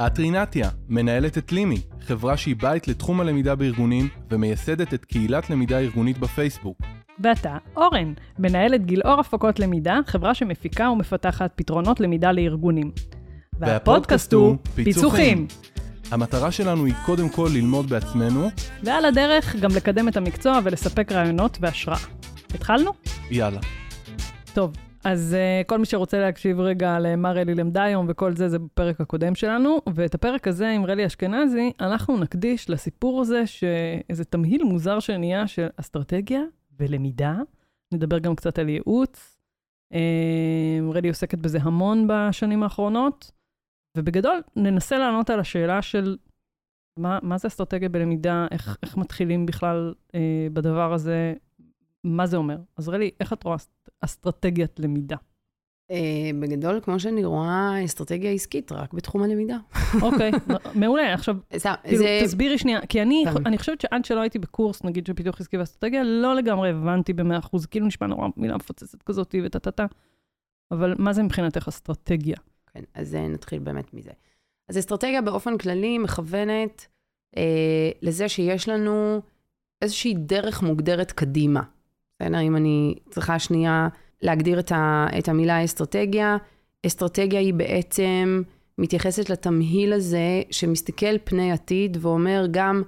את רינתיה, מנהלת את לימי, חברה שהיא בית לתחום הלמידה בארגונים ומייסדת את קהילת למידה ארגונית בפייסבוק. ואתה, אורן, מנהלת גילאור הפקות למידה, חברה שמפיקה ומפתחת פתרונות למידה לארגונים. והפודקאסט הוא פיצוחים. המטרה שלנו היא קודם כל ללמוד בעצמנו, ועל הדרך גם לקדם את המקצוע ולספק רעיונות והשראה. התחלנו? יאללה. טוב, אז uh, כל מי שרוצה להקשיב רגע למה רלי למדה היום וכל זה, זה בפרק הקודם שלנו, ואת הפרק הזה עם רלי אשכנזי, אנחנו נקדיש לסיפור הזה שאיזה תמהיל מוזר שנהיה של אסטרטגיה ולמידה. נדבר גם קצת על ייעוץ. Uh, רלי עוסקת בזה המון בשנים האחרונות, ובגדול ננסה לענות על השאלה של מה, מה זה אסטרטגיה בלמידה, איך, איך מתחילים בכלל uh, בדבר הזה, מה זה אומר. אז רלי, איך את רואה אסטרטגיית למידה? Uh, בגדול, כמו שאני רואה, אסטרטגיה עסקית, רק בתחום הלמידה. אוקיי, מעולה. עכשיו, זה... כאילו. תסבירי שנייה, כי אני. אני חושבת שעד שלא הייתי בקורס, נגיד, של פיתוח עסקי ואסטרטגיה, לא לגמרי הבנתי ב-100%, כאילו נשמע נורא מילה מפוצצת כזאת וטה-טה-טה, אבל מה זה מבחינתך אסטרטגיה? כן, אז אה, נתחיל באמת מזה. אז אסטרטגיה באופן כללי מכוונת אה, לזה שיש לנו איזושהי דרך מוגדרת קדימה. בסדר? אם אני צריכה שנייה להגדיר את, ה, את המילה אסטרטגיה, אסטרטגיה היא בעצם מתייחסת לתמהיל הזה שמסתכל פני עתיד ואומר גם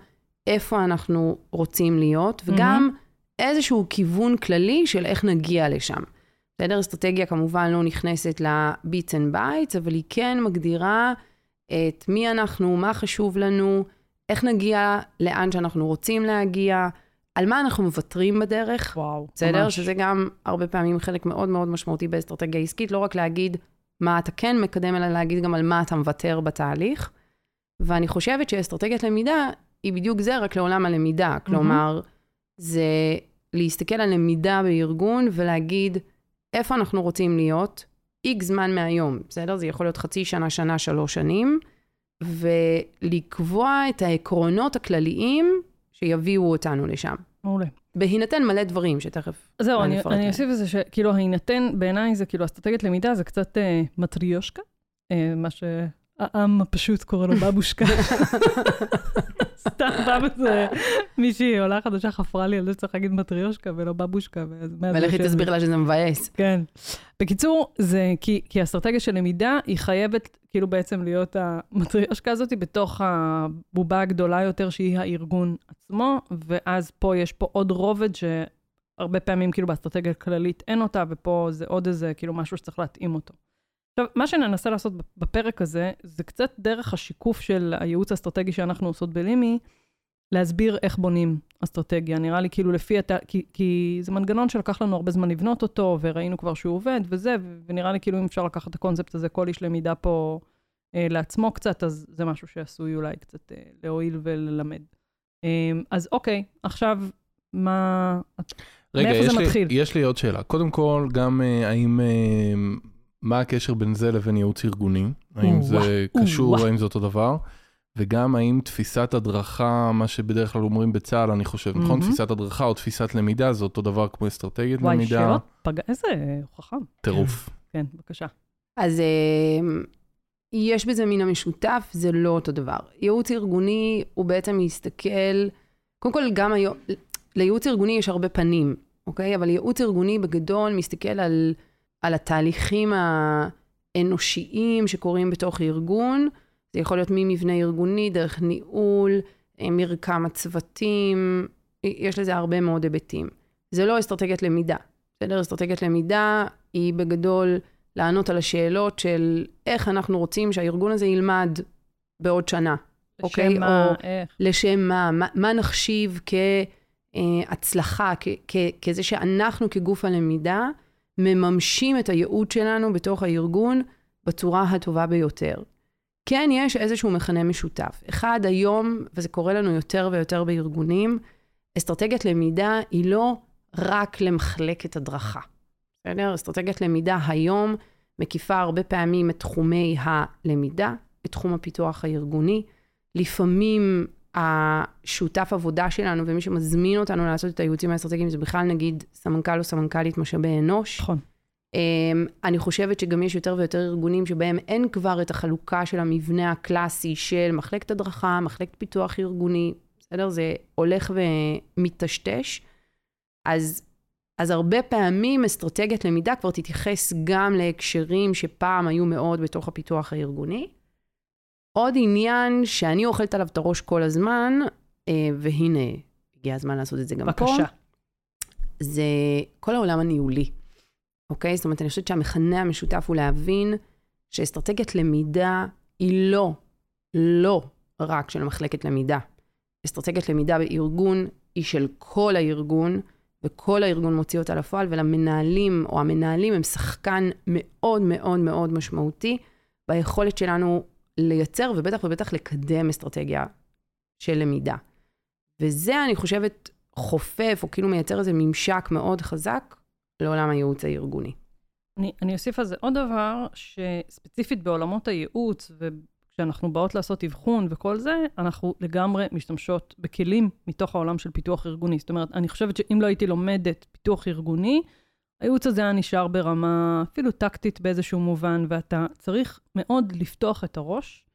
איפה אנחנו רוצים להיות, וגם mm-hmm. איזשהו כיוון כללי של איך נגיע לשם. בסדר? אסטרטגיה כמובן לא נכנסת ל-beats and bytes, אבל היא כן מגדירה את מי אנחנו, מה חשוב לנו, איך נגיע לאן שאנחנו רוצים להגיע, על מה אנחנו מוותרים בדרך. וואו, בסדר? ממש. שזה גם הרבה פעמים חלק מאוד מאוד משמעותי באסטרטגיה עסקית, לא רק להגיד מה אתה כן מקדם, אלא להגיד גם על מה אתה מוותר בתהליך. ואני חושבת שאסטרטגיית למידה היא בדיוק זה, רק לעולם הלמידה. כלומר, זה להסתכל על למידה בארגון ולהגיד איפה אנחנו רוצים להיות, איקס זמן מהיום, בסדר? זה יכול להיות חצי שנה, שנה, שלוש שנים, ולקבוע את העקרונות הכלליים שיביאו אותנו לשם. מעולה. בהינתן מלא דברים שתכף זהו, אני, אני. אוסיף לזה שכאילו ההינתן, בעיניי זה כאילו אסטרטגיית למידה, זה קצת אה, מטריושקה, אה, מה שהעם הפשוט קורא לו בבושקה. סתם בבא זה מישהי עולה חדשה חפרה לי על זה שצריך להגיד מטריושקה ולא בבושקה. ולכי. תסביר לה שזה מבאס. כן. בקיצור, זה כי, כי אסטרטגיה של למידה, היא חייבת כאילו בעצם להיות המטריושקה הזאת בתוך הבובה הגדולה יותר, שהיא הארגון עצמו, ואז פה יש פה עוד רובד שהרבה פעמים כאילו באסטרטגיה כללית אין אותה, ופה זה עוד איזה כאילו משהו שצריך להתאים אותו. עכשיו, מה שננסה לעשות בפרק הזה, זה קצת דרך השיקוף של הייעוץ האסטרטגי שאנחנו עושות בלימי, להסביר איך בונים אסטרטגיה. נראה לי כאילו לפי, הת... כי, כי זה מנגנון שלקח לנו הרבה זמן לבנות אותו, וראינו כבר שהוא עובד וזה, ונראה לי כאילו אם אפשר לקחת את הקונספט הזה, כל איש למידה פה אה, לעצמו קצת, אז זה משהו שעשוי אולי קצת אה, להועיל וללמד. אה, אז אוקיי, עכשיו, מה... רגע, מאיפה זה לי, מתחיל? יש לי עוד שאלה. קודם כל, גם אה, האם, אה, מה הקשר בין זה לבין ייעוץ ארגוני? האם זה קשור. האם זה אותו דבר? וגם האם תפיסת הדרכה, מה שבדרך כלל אומרים בצה"ל, אני חושב, נכון? מהמם. תפיסת הדרכה או תפיסת למידה, זה אותו דבר כמו אסטרטגיית וואי, למידה? שאלות פג... איזה חכם. טירוף. כן, בבקשה. אז אה, יש בזה מן המשותף, זה לא אותו דבר. ייעוץ ארגוני הוא בעצם מסתכל, קודם כל גם היום, לייעוץ ארגוני יש הרבה פנים, אוקיי? אבל ייעוץ ארגוני בגדול מסתכל על, על התהליכים האנושיים שקורים בתוך ארגון. זה יכול להיות ממבנה ארגוני, דרך ניהול, אה, מרקם הצוותים, יש לזה הרבה מאוד היבטים. זה לא אסטרטגיית למידה, בסדר? אסטרטגיית למידה היא בגדול לענות על השאלות של איך אנחנו רוצים שהארגון הזה ילמד בעוד שנה, אוקיי? לשם מה, או איך. לשם מה, מה, מה נחשיב כהצלחה, כ, כ, כזה שאנחנו כגוף הלמידה מממשים את הייעוד שלנו בתוך הארגון בצורה הטובה ביותר. כן, יש איזשהו מכנה משותף. אחד, היום, וזה קורה לנו יותר ויותר בארגונים, אסטרטגיית למידה היא לא רק למחלקת הדרכה. בסדר? אסטרטגיית למידה היום מקיפה הרבה פעמים את תחומי הלמידה, את תחום הפיתוח הארגוני. לפעמים השותף עבודה שלנו ומי שמזמין אותנו לעשות את הייעוצים האסטרטגיים זה בכלל נגיד סמנכ"ל או סמנכ"לית משאבי אנוש. נכון. אמ, אני חושבת שגם יש יותר ויותר ארגונים שבהם אין כבר את החלוקה של המבנה הקלאסי של מחלקת הדרכה, מחלקת פיתוח ארגוני, בסדר? זה הולך ומטשטש. אז, אז הרבה פעמים אסטרטגיית למידה כבר תתייחס גם להקשרים שפעם היו מאוד בתוך הפיתוח הארגוני. עוד עניין שאני אוכלת עליו את הראש כל הזמן, אה, והנה, הגיע הזמן לעשות את זה גם בבקשה. פה, זה כל העולם הניהולי. אוקיי? זאת אומרת, אני חושבת שהמכנה המשותף הוא להבין שאסטרטגיית למידה היא לא, לא רק של מחלקת למידה. אסטרטגיית למידה בארגון היא של כל הארגון, וכל הארגון מוציא אותה לפועל, ולמנהלים או המנהלים הם שחקן מאוד מאוד מאוד משמעותי ביכולת שלנו לייצר ובטח ובטח לקדם אסטרטגיה של למידה. וזה, אני חושבת, חופף או כאילו מייצר איזה ממשק מאוד חזק לעולם הייעוץ הארגוני. אני, אני אוסיף על זה עוד דבר, שספציפית בעולמות הייעוץ, וכשאנחנו באות לעשות אבחון וכל זה, אנחנו לגמרי משתמשות בכלים מתוך העולם של פיתוח ארגוני. זאת אומרת, אני חושבת שאם לא הייתי לומדת פיתוח ארגוני, הייעוץ הזה היה נשאר ברמה אפילו טקטית באיזשהו מובן, ואתה צריך מאוד לפתוח את הראש,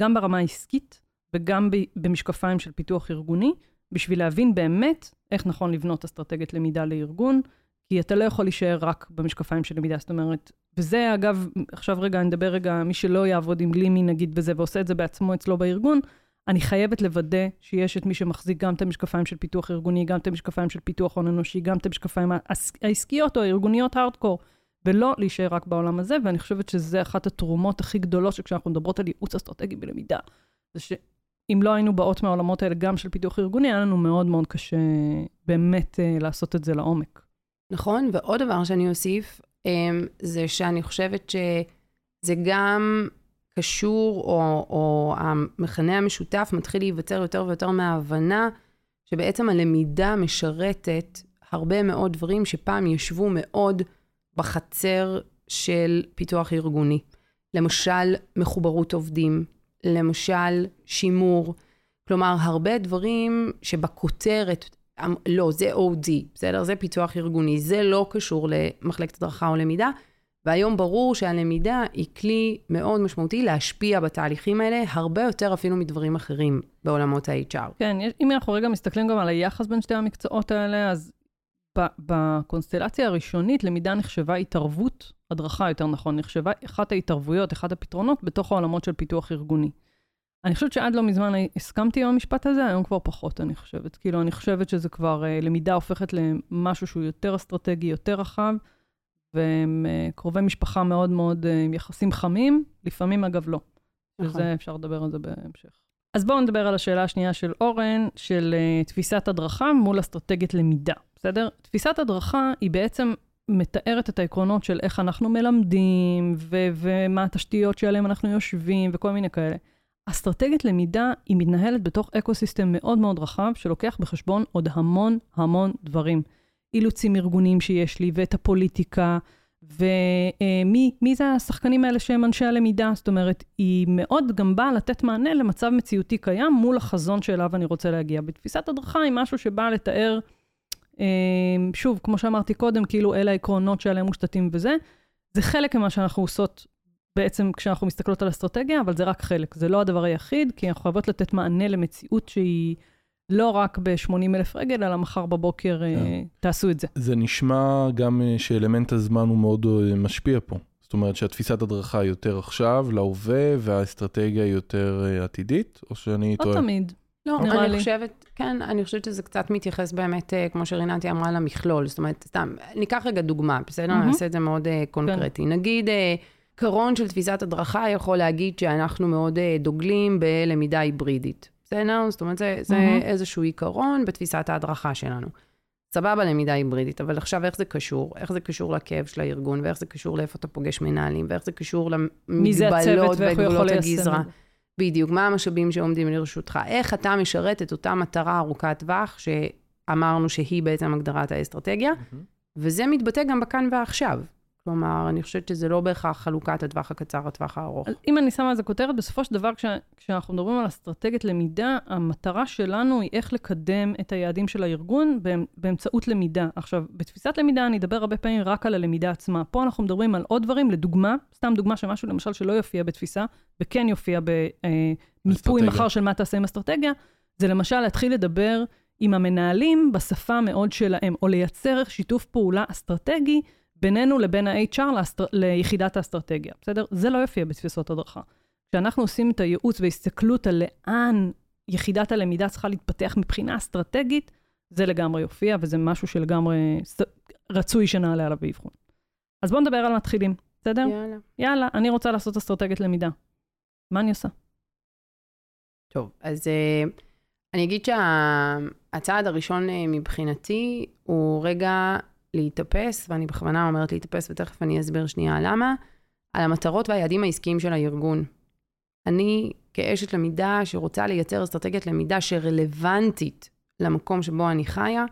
גם ברמה העסקית וגם במשקפיים של פיתוח ארגוני, בשביל להבין באמת איך נכון לבנות אסטרטגיית למידה לארגון, כי אתה לא יכול להישאר רק במשקפיים של למידה, זאת אומרת, וזה אגב, עכשיו רגע, אני אדבר רגע, מי שלא יעבוד עם לימי נגיד בזה ועושה את זה בעצמו אצלו בארגון, אני חייבת לוודא שיש את מי שמחזיק גם את המשקפיים של פיתוח ארגוני, גם את המשקפיים של פיתוח הון אנושי, גם את המשקפיים העס- העסקיות או הארגוניות הארדקור, ולא להישאר רק בעולם הזה, ואני חושבת שזה אחת התרומות הכי גדולות שכשאנחנו מדברות על ייעוץ אסטרטגי בלמידה, זה שאם לא היינו באות מהעולמות האלה גם של פיתוח ארגוני, היה לנו מאוד מאוד קשה באמת uh, לעשות את זה לעומק. נכון, ועוד דבר שאני אוסיף, אמ, זה שאני חושבת שזה גם קשור, או, או המכנה המשותף מתחיל להיווצר יותר ויותר מההבנה שבעצם הלמידה משרתת הרבה מאוד דברים שפעם ישבו מאוד בחצר של פיתוח ארגוני. למשל, מחוברות עובדים, למשל, שימור. כלומר, הרבה דברים שבכותרת אמ, לא, זה OD, בסדר? זה פיתוח ארגוני, זה לא קשור למחלקת הדרכה או למידה, והיום ברור שהלמידה היא כלי מאוד משמעותי להשפיע בתהליכים האלה, הרבה יותר אפילו מדברים אחרים בעולמות ה-HR. כן, אם אנחנו רגע מסתכלים גם על היחס בין שתי המקצועות האלה, אז בקונסטלציה הראשונית, למידה נחשבה התערבות, הדרכה יותר נכון, נחשבה אחת ההתערבויות, אחד הפתרונות בתוך העולמות של פיתוח ארגוני. אני חושבת שעד לא מזמן הסכמתי עם המשפט הזה, היום כבר פחות, אני חושבת. כאילו, אני חושבת שזה כבר, uh, למידה הופכת למשהו שהוא יותר אסטרטגי, יותר רחב, והם uh, קרובי משפחה מאוד מאוד uh, עם יחסים חמים, לפעמים אגב לא. נכון. וזה, אפשר לדבר על זה בהמשך. אז בואו נדבר על השאלה השנייה של אורן, של uh, תפיסת הדרכה מול אסטרטגיית למידה, בסדר? תפיסת הדרכה היא בעצם מתארת את העקרונות של איך אנחנו מלמדים, ו- ומה התשתיות שעליהן אנחנו יושבים, וכל מיני כאלה. אסטרטגיית למידה היא מתנהלת בתוך ecosystem מאוד מאוד רחב, שלוקח בחשבון עוד המון המון דברים. אילוצים ארגוניים שיש לי, ואת הפוליטיקה, ומי מי זה השחקנים האלה שהם אנשי הלמידה? זאת אומרת, היא מאוד גם באה לתת מענה למצב מציאותי קיים מול החזון שאליו אני רוצה להגיע. בתפיסת הדרכה היא משהו שבא לתאר, אה, שוב, כמו שאמרתי קודם, כאילו אלה העקרונות שעליהם מושתתים וזה. זה חלק ממה שאנחנו עושות בעצם כשאנחנו מסתכלות על אסטרטגיה, אבל זה רק חלק, זה לא הדבר היחיד, כי אנחנו חייבות לתת מענה למציאות שהיא לא רק ב-80 אלף רגל, אלא מחר בבוקר כן. אה, תעשו את זה. זה נשמע גם אה, שאלמנט הזמן הוא מאוד אה, משפיע פה. זאת אומרת שהתפיסת הדרכה היא יותר עכשיו, להווה, והאסטרטגיה היא יותר אה, עתידית, או שאני לא טועה? תמיד. לא, נראה אני לי. חושבת, כן, אני חושבת שזה קצת מתייחס באמת, אה, כמו שרינתי אמרה, למכלול. זאת אומרת, סתם, ניקח רגע דוגמה, בסדר? מהמם. נעשה את זה מאוד אה, קונקרטי. נגיד, אה, עיקרון של תפיסת הדרכה יכול להגיד שאנחנו מאוד אה, דוגלים בלמידה היברידית. בסדר? זאת אומרת, זה, זה מהמם. איזשהו עיקרון בתפיסת ההדרכה שלנו. סבבה למידה היברידית, אבל עכשיו איך זה קשור? איך זה קשור לכאב של הארגון, ואיך זה קשור לאיפה אתה פוגש מנהלים, ואיך זה קשור למגבלות וגבולות הגזרה. בדיוק, מה המשאבים שעומדים לרשותך? איך אתה משרת את אותה מטרה ארוכת טווח, שאמרנו שהיא בעצם הגדרת האסטרטגיה, מהמם. וזה מתבטא גם בכאן ועכשיו. כלומר, אני חושבת שזה לא בהכרח חלוקת הטווח הקצר, הטווח הארוך. אז אם אני שמה על זה כותרת, בסופו של דבר, כש, כשאנחנו מדברים על אסטרטגיית למידה, המטרה שלנו היא איך לקדם את היעדים של הארגון באמצעות למידה. עכשיו, בתפיסת למידה אני אדבר הרבה פעמים רק על הלמידה עצמה. פה אנחנו מדברים על עוד דברים, לדוגמה, סתם דוגמה של משהו למשל שלא יופיע בתפיסה, וכן יופיע במיפוי מחר של מה תעשה עם אסטרטגיה, זה למשל להתחיל לדבר עם המנהלים בשפה מאוד שלהם, או לייצר שיתוף פעולה אסטרטגי בינינו לבין ה-HR לאסטר... ליחידת האסטרטגיה, בסדר? זה לא יופיע בתפיסות הדרכה. כשאנחנו עושים את הייעוץ והסתכלות על לאן יחידת הלמידה צריכה להתפתח מבחינה אסטרטגית, זה לגמרי יופיע, וזה משהו שלגמרי רצוי שנעלה עליו באבחון. אז בואו נדבר על מתחילים, בסדר? יאללה. יאללה, אני רוצה לעשות אסטרטגיית למידה. מה אני עושה? טוב, אז uh, אני אגיד שהצעד הראשון uh, מבחינתי הוא רגע להתאפס, ואני בכוונה אומרת להתאפס, ותכף אני אסביר שנייה למה, על המטרות והיעדים העסקיים של הארגון. אני, כאשת למידה שרוצה לייצר אסטרטגיית למידה שרלוונטית למקום שבו אני חיה,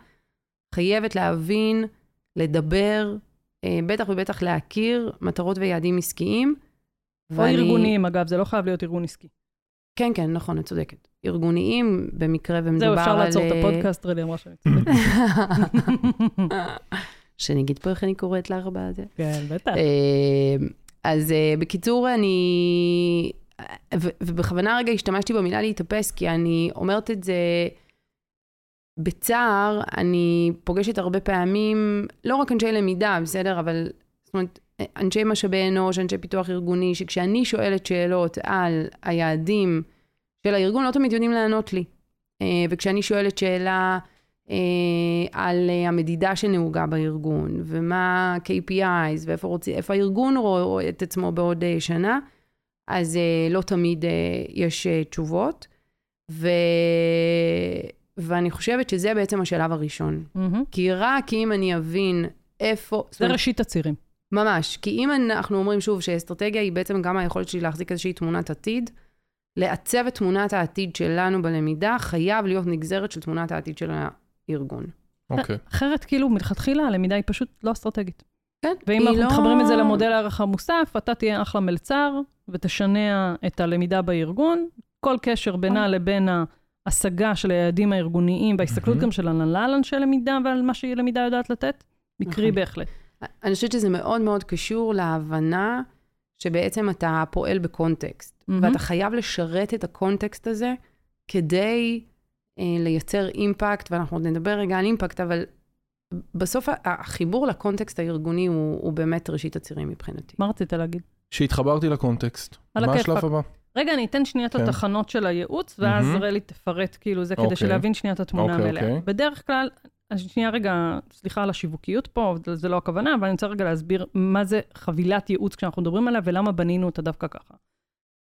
חייבת להבין, לדבר, אה, בטח ובטח להכיר מטרות ויעדים עסקיים. או ואני... ארגוניים, אגב, זה לא חייב להיות ארגון עסקי. כן, כן, נכון, את צודקת. ארגוניים, במקרה ומדובר על... זהו, אפשר לעצור את אה, הפודקאסט, רלי אמרה שאני צודקת. שאני אגיד פה איך אני קוראת לך בזה. כן, בטח. אה, אז אה, בקיצור, אני... ובכוונה רגע השתמשתי במילה להתאפס, כי אני אומרת את זה בצער, אני פוגשת הרבה פעמים, לא רק אנשי למידה, בסדר? אבל, זאת אומרת, אנשי משאבי אנוש, אנשי פיתוח ארגוני, שכשאני שואלת שאלות על היעדים של הארגון, לא תמיד יודעים לענות לי. אה, וכשאני שואלת שאלה על המדידה שנהוגה בארגון, ומה KPIs, ואיפה רוצים, איפה הארגון רואה את עצמו בעוד אה, שנה, אז לא תמיד יש תשובות. ו... ואני חושבת שזה בעצם השלב הראשון. Mm-hmm. כי רק אם אני אבין איפה... זה ראשית הצירים. ממש. כי אם אנחנו אומרים שוב שאסטרטגיה היא בעצם גם היכולת שלי להחזיק איזושהי תמונת עתיד, לעצב את תמונת העתיד שלנו בלמידה חייב להיות נגזרת של תמונת העתיד של הארגון. אוקיי. Okay. אחרת, כאילו, מלכתחילה הלמידה היא פשוט לא אסטרטגית. כן, ואם אנחנו לא... מתחברים את זה למודל הערך המוסף, אתה תהיה אחלה מלצר ותשנע את הלמידה בארגון. כל קשר בינה לבין ההשגה של היעדים הארגוניים וההסתכלות גם של הנהלה על אנשי למידה ועל מה שהיא למידה יודעת לתת, מקרי נכון. בהחלט. אני חושבת שזה מאוד מאוד קשור להבנה שבעצם אתה פועל בקונטקסט, mm-hmm. ואתה חייב לשרת את הקונטקסט הזה כדי לייצר אימפקט, ואנחנו עוד נדבר רגע על אימפקט, אבל בסוף החיבור לקונטקסט הארגוני הוא, הוא באמת ראשית הצירים מבחינתי. מה רצית להגיד? שהתחברתי לקונטקסט. מה השלב הבא? רגע, אני אתן שנייה את כן. התחנות של הייעוץ, ואז mm-hmm. רלי תפרט כאילו זה, כדי okay. אוקיי. שלהבין שנייה את התמונה okay, המלאה. Okay. אוקיי. בדרך כלל, שנייה רגע, סליחה על השיווקיות פה, זה לא הכוונה, אבל אני רוצה רגע להסביר מה זה חבילת ייעוץ כשאנחנו מדברים עליה, ולמה בנינו אותה דווקא ככה.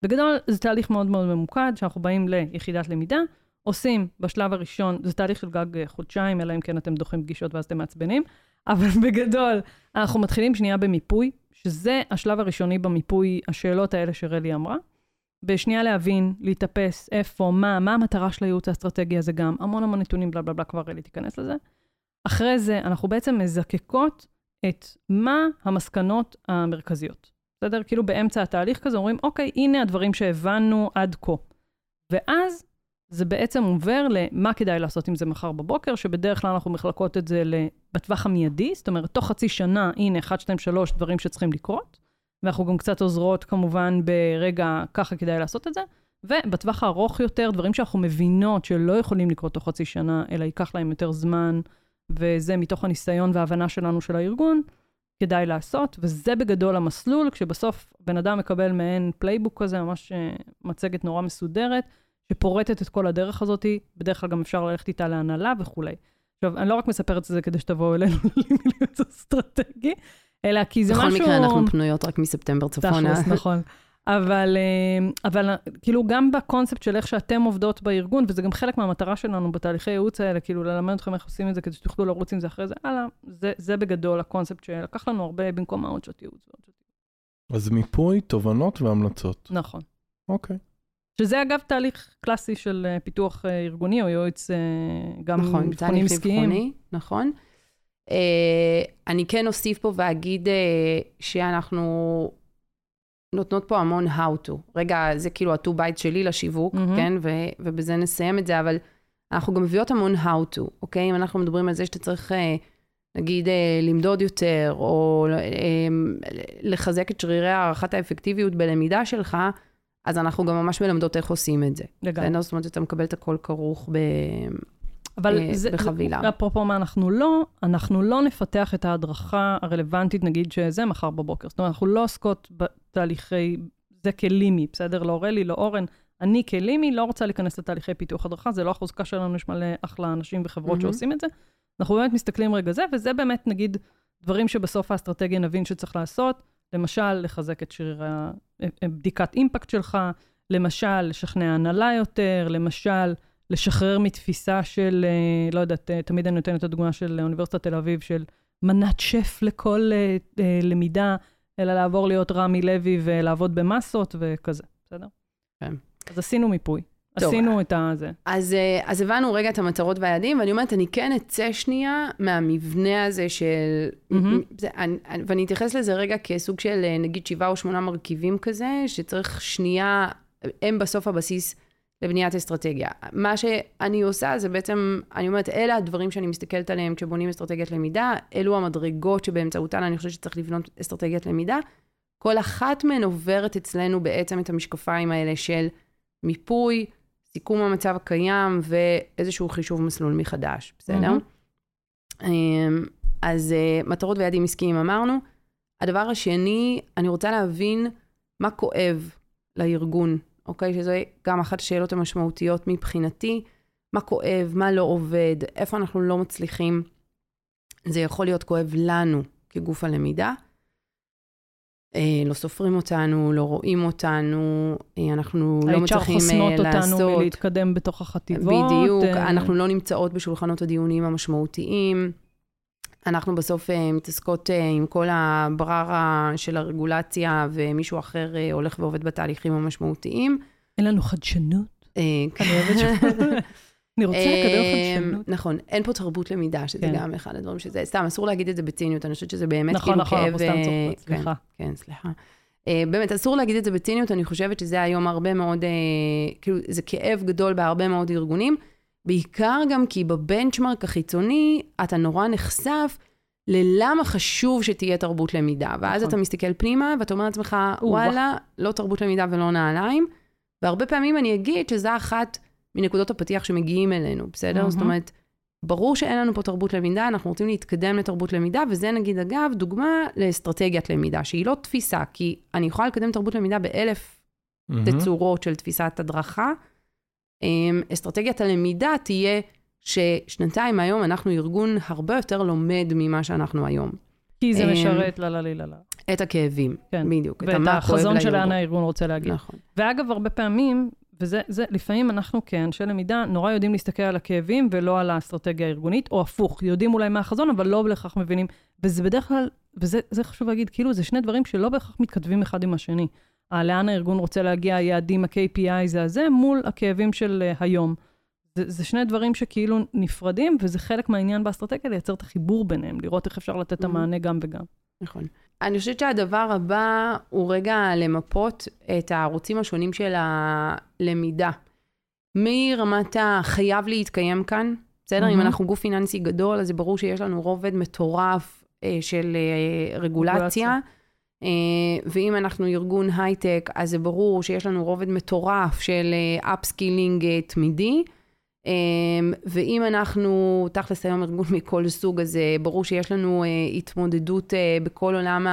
בגדול, זה תהליך מאוד מאוד ממוקד, שאנחנו באים ליחידת למידה, עושים בשלב הראשון, זה תהליך של גג אה, חודשיים, אלא אם כן אתם דוחים פגישות ואז אתם מעצבנים, אבל בגדול, אנחנו מתחילים שנייה במיפוי, שזה השלב הראשוני במיפוי, השאלות האלה שרלי אמרה. בשנייה להבין, להתאפס, איפה, מה, מה המטרה של הייעוץ האסטרטגי הזה גם, המון המון נתונים, בלה בלה בלה, כבר רלי תיכנס לזה. אחרי זה, אנחנו בעצם מזקקות את מה המסקנות המרכזיות. בסדר? כאילו באמצע התהליך כזה אומרים, אוקיי, הנה הדברים שהבנו עד כה. ואז זה בעצם עובר למה כדאי לעשות עם זה מחר בבוקר, שבדרך כלל אנחנו מחלקות את זה בטווח המיידי, זאת אומרת, תוך חצי שנה, הנה, 1, 2, 3 דברים שצריכים לקרות. ואנחנו גם קצת עוזרות כמובן ברגע, ככה כדאי לעשות את זה. ובטווח הארוך יותר, דברים שאנחנו מבינות שלא יכולים לקרות תוך חצי שנה, אלא ייקח להם יותר זמן, וזה מתוך הניסיון וההבנה שלנו של הארגון, כדאי לעשות, וזה בגדול המסלול, כשבסוף בן אדם מקבל מעין playbook כזה, ממש אה, מצגת נורא מסודרת, שפורטת את כל הדרך הזאת, בדרך כלל גם אפשר ללכת איתה להנהלה וכולי. עכשיו, אני לא רק מספרת את זה כדי שתבואו אלינו למיליות אסטרטגי, אלא כי זה בכל משהו... בכל מקרה, אנחנו פנויות רק מספטמבר צפונה. תכלס, נכון. אבל, אה, אבל כאילו גם בקונספט של איך שאתם עובדות בארגון, וזה גם חלק מהמטרה שלנו בתהליכי ייעוץ האלה, כאילו ללמד אתכם איך עושים את זה כדי שתוכלו לרוץ עם זה אחרי זה, הלאה, זה, זה בגדול הקונספט שלקח לנו הרבה במקום העוד שעות ייעוץ. אז מיפוי, תובנות והמלצות. נכון. אוקיי. שזה אגב תהליך קלאסי של אה, פיתוח אה, ארגוני או יועץ גם נכון, אבחונים עסקיים. נכון, תהליך אבחוני, נכון. אה, אני כן אוסיף פה ואגיד אה, שאנחנו נותנות פה המון how to. רגע, זה כאילו ה-to buy it שלי לשיווק, מהמם. כן? ו, ובזה נסיים את זה, אבל אנחנו גם מביאות המון how to, אוקיי? אם אנחנו מדברים על זה שאתה צריך, אה, נגיד, אה, למדוד יותר, או אה, לחזק את שרירי הערכת האפקטיביות בלמידה שלך, אז אנחנו גם ממש מלמדות איך עושים את זה. לגמרי. בסדר? זאת אומרת, אתה מקבל את הכל כרוך ב... אבל אה, זה, בחבילה. זה, אפרופו מה אנחנו לא, אנחנו לא נפתח את ההדרכה הרלוונטית, נגיד שזה מחר בבוקר. זאת אומרת, אנחנו לא עוסקות בתהליכי, זה כלימי, בסדר? לא אורלי, לא אורן. אני כלימי לא רוצה להיכנס לתהליכי פיתוח הדרכה, זה לא החוזקה שלנו, יש מלא אחלה אנשים וחברות מהמם. שעושים את זה. אנחנו באמת מסתכלים רגע זה, וזה באמת, נגיד, דברים שבסוף האסטרטגיה נבין שצריך לעשות. למשל, לחזק את שרירי בדיקת אימפקט שלך, למשל, לשכנע הנהלה יותר, למשל, לשחרר מתפיסה של, אה, לא יודעת, אה, תמיד אני נותנת את הדוגמה של אוניברסיטת תל אביב, של מנת שף לכל אה, למידה, אלא לעבור להיות רמי לוי ולעבוד במסות וכזה, בסדר? כן. אז עשינו מיפוי. טוב. עשינו את הזה. אז, אה, אז הבנו רגע את המטרות והיעדים, ואני אומרת, אני כן אצא שנייה מהמבנה הזה של... מהמם. זה, אני, אני- ואני אתייחס לזה רגע כסוג של אה, נגיד שבעה או שמונה מרכיבים כזה, שצריך שנייה, הם בסוף הבסיס לבניית אסטרטגיה. מה שאני עושה זה בעצם, אני אומרת, אלה הדברים שאני מסתכלת עליהם כשבונים אסטרטגיית למידה, אלו המדרגות שבאמצעותן אני חושבת שצריך לבנות אסטרטגיית למידה. כל אחת מהן עוברת אצלנו בעצם את המשקפיים האלה של מיפוי, סיכום המצב הקיים ואיזשהו חישוב מסלול מחדש, בסדר? אמ, אז אה, מטרות ויעדים עסקיים אמרנו. הדבר השני, אני רוצה להבין מה כואב לארגון, אוקיי? שזו גם אחת השאלות המשמעותיות מבחינתי. מה כואב, מה לא עובד, איפה אנחנו לא מצליחים. זה יכול להיות כואב לנו כגוף הלמידה. אה, לא סופרים אותנו, לא רואים אותנו, אה, אנחנו לא ה-HR מצליחים אה, חוסמות אותנו לעשות. מלהתקדם בתוך החטיבות. בדיוק, אנחנו לא נמצאות בשולחנות הדיונים המשמעותיים. אנחנו בסוף מתעסקות עם כל הבררה של הרגולציה, ומישהו אחר הולך ועובד בתהליכים המשמעותיים. אין לנו חדשנות. אה, אני רוצה לקדם אה, חדשנות. נכון, אין פה תרבות למידה, שזה כן. גם אחד הדברים שזה, סתם, אסור להגיד את זה בציניות, אני חושבת שזה באמת נכון, כאילו נכון, כאב... אנחנו סתם אה, צוחקות, כן. סליחה. כן, סליחה. Uh, באמת, אסור להגיד את זה בציניות, אני חושבת שזה היום הרבה מאוד, uh, כאילו, זה כאב גדול בהרבה מאוד ארגונים, בעיקר גם כי בבנצ'מרק החיצוני, אתה נורא נחשף ללמה חשוב שתהיה תרבות למידה. ואז נכון. אתה מסתכל פנימה, ואתה אומר לעצמך. וואלה, לא תרבות למידה ולא נעליים. והרבה פעמים אני אגיד שזו אחת מנקודות הפתיח שמגיעים אלינו, בסדר? מהמם. זאת אומרת, ברור שאין לנו פה תרבות למידה, אנחנו רוצים להתקדם לתרבות למידה, וזה נגיד, אגב, דוגמה לאסטרטגיית למידה, שהיא לא תפיסה, כי אני יכולה לקדם תרבות למידה באלף מהמם. תצורות של תפיסת הדרכה. אמ, אסטרטגיית הלמידה תהיה ששנתיים מהיום אנחנו ארגון הרבה יותר לומד ממה שאנחנו היום. כי זה אה, משרת לה לה לי לה לה. את הכאבים, כן. בדיוק. את ואת החזון של. לאן הארגון רוצה להגיע. נכון. ואגב, הרבה פעמים, וזה, זה, לפעמים אנחנו כאנשי למידה נורא יודעים להסתכל על הכאבים ולא על האסטרטגיה הארגונית, או הפוך, יודעים אולי מה החזון, אבל לא בהכרח מבינים. וזה בדרך כלל, וזה זה חשוב להגיד, כאילו, זה שני דברים שלא בהכרח מתכתבים אחד עם השני. ה- לאן הארגון רוצה להגיע, היעדים, ה-KPI זה הזה, מול הכאבים של uh, היום. זה, זה שני דברים שכאילו נפרדים, וזה חלק מהעניין באסטרטגיה, לייצר את החיבור ביניהם, לראות איך אפשר לתת את Mhm. המענה גם וגם. נכון. אני חושבת שהדבר הבא הוא רגע למפות את הערוצים השונים של הלמידה. מרמת החייב להתקיים כאן, בסדר? אם מהמם. אנחנו גוף פיננסי גדול, אז זה ברור שיש לנו רובד מטורף אה, של אה, רגולציה. רגולציה. אה, ואם אנחנו ארגון הייטק, אז זה ברור שיש לנו רובד מטורף של upskilling תמידי. אה, ואם אנחנו, תכלס היום ארגון מכל סוג, אז אה, ברור שיש לנו אה, התמודדות אה, בכל עולם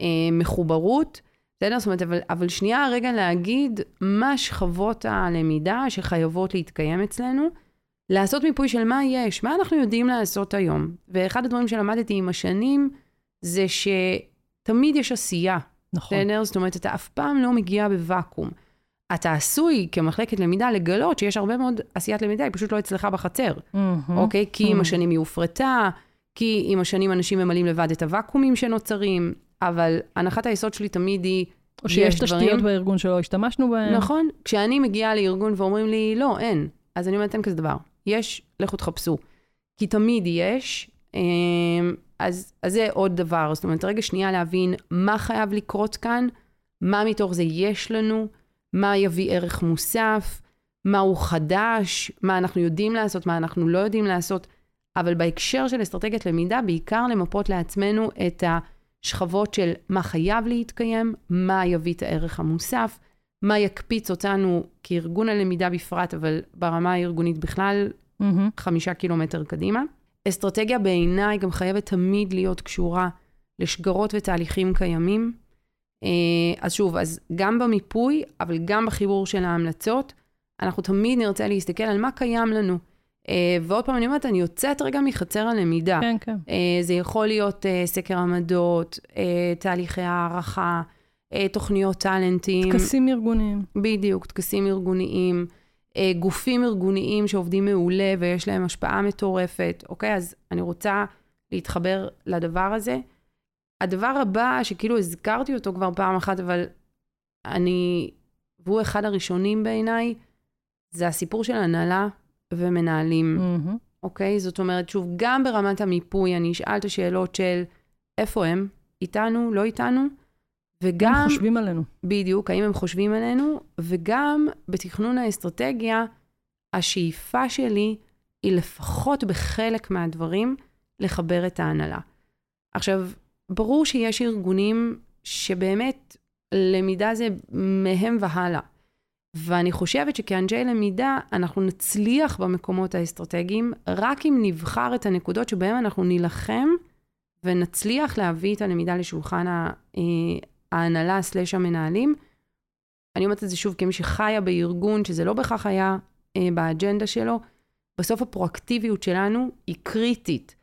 המחוברות. בסדר? זאת אומרת, אבל, אבל שנייה רגע להגיד מה שכבות הלמידה שחייבות להתקיים אצלנו, לעשות מיפוי של מה יש, מה אנחנו יודעים לעשות היום. ואחד הדברים שלמדתי עם השנים, זה שתמיד יש עשייה. נכון. בסדר? זאת אומרת, אתה אף פעם לא מגיע בוואקום. אתה עשוי כמחלקת למידה לגלות שיש הרבה מאוד עשיית למידה, היא פשוט לא אצלך בחצר, מהמם. אוקיי? כי עם Mhm. השנים היא הופרטה, כי עם השנים אנשים ממלאים לבד את הוואקומים שנוצרים, אבל הנחת היסוד שלי תמיד היא, או שיש יש תשתיות דברים- בארגון שלא השתמשנו בהן. נכון, כשאני מגיעה לארגון ואומרים לי, לא, אין, אז אני אומרת, אין כזה דבר. יש, לכו תחפשו. כי תמיד יש, אז, אז זה עוד דבר. זאת אומרת, רגע שנייה להבין מה חייב לקרות כאן, מה מתוך זה יש לנו, מה יביא ערך מוסף, מה הוא חדש, מה אנחנו יודעים לעשות, מה אנחנו לא יודעים לעשות. אבל בהקשר של אסטרטגיית למידה, בעיקר למפות לעצמנו את השכבות של מה חייב להתקיים, מה יביא את הערך המוסף, מה יקפיץ אותנו כארגון הלמידה בפרט, אבל ברמה הארגונית בכלל, mm-hmm. חמישה קילומטר קדימה. אסטרטגיה בעיניי גם חייבת תמיד להיות קשורה לשגרות ותהליכים קיימים. אה, אז שוב, אז גם במיפוי, אבל גם בחיבור של ההמלצות, אנחנו תמיד נרצה להסתכל על מה קיים לנו. Uh, ועוד פעם, אני אומרת, אני יוצאת רגע מחצר הלמידה. כן, כן. Uh, זה יכול להיות סקר עמדות, תהליכי הערכה, תוכניות טאלנטים. טקסים ארגוניים. בדיוק, טקסים ארגוניים. גופים ארגוניים שעובדים מעולה ויש להם השפעה מטורפת. אוקיי, אז אני רוצה להתחבר לדבר הזה. הדבר הבא, שכאילו הזכרתי אותו כבר פעם אחת, אבל אני, והוא אחד הראשונים בעיניי, זה הסיפור של הנהלה ומנהלים, mm-hmm. אוקיי? זאת אומרת, שוב, גם ברמת המיפוי, אני אשאל את השאלות של איפה הם, איתנו, לא איתנו, וגם... הם חושבים עלינו. בדיוק, האם הם חושבים עלינו, וגם בתכנון האסטרטגיה, השאיפה שלי היא לפחות בחלק מהדברים לחבר את ההנהלה. עכשיו, ברור שיש ארגונים שבאמת למידה זה מהם והלאה. ואני חושבת שכאנשי למידה, אנחנו נצליח במקומות האסטרטגיים, רק אם נבחר את הנקודות שבהן אנחנו נילחם, ונצליח להביא את הלמידה לשולחן אה, ההנהלה סלש המנהלים. אני אומרת את זה שוב כמי שחיה בארגון, שזה לא בהכרח היה אה, באג'נדה שלו, בסוף הפרואקטיביות שלנו היא קריטית.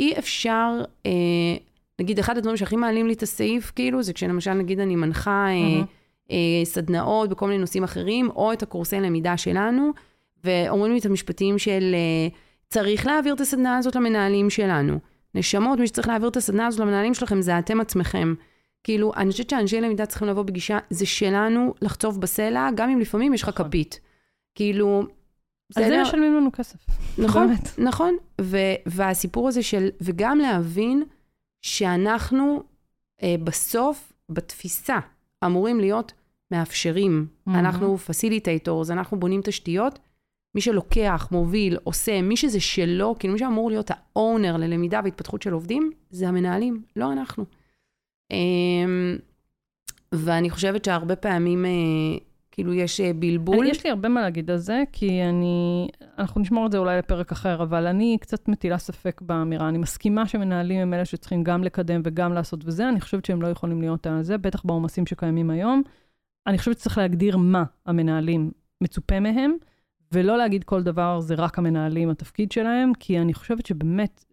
אי אפשר, אה, נגיד, אחד הדברים שהכי מעלים לי את הסעיף, כאילו, זה כשלמשל, נגיד, אני מנחה... אה, mm-hmm. אה, סדנאות בכל מיני נושאים אחרים, או את הקורסי למידה שלנו, ואומרים לי את המשפטים של אה, צריך להעביר את הסדנה הזאת למנהלים שלנו. נשמות, מי שצריך להעביר את הסדנה הזאת למנהלים שלכם זה אתם עצמכם. כאילו, אני חושבת שאנשי למידה צריכים לבוא בגישה, זה שלנו לחצוב בסלע, גם אם לפעמים יש לך נכון. כפית. כאילו. על זה משלמים לנו כסף. נכון, באמת. נכון. ו- והסיפור הזה של, וגם להבין שאנחנו אה, בסוף, בתפיסה, אמורים להיות מאפשרים. Mm-hmm. אנחנו facilitators, אנחנו בונים תשתיות. מי שלוקח, מוביל, עושה, מי שזה שלו, כאילו מי שאמור להיות האונר ללמידה והתפתחות של עובדים, זה המנהלים, לא אנחנו. אמ, ואני חושבת שהרבה פעמים, אה, כאילו, יש אה, בלבול. אני, יש לי הרבה מה להגיד על זה, כי אני, אנחנו נשמור את זה אולי לפרק אחר, אבל אני קצת מטילה ספק באמירה. אני מסכימה שמנהלים הם אלה שצריכים גם לקדם וגם לעשות וזה, אני חושבת שהם לא יכולים להיות זה, בטח בעומסים שקיימים היום. אני חושבת שצריך להגדיר מה המנהלים מצופה מהם, ולא להגיד כל דבר זה רק המנהלים, התפקיד שלהם, כי אני חושבת שבאמת,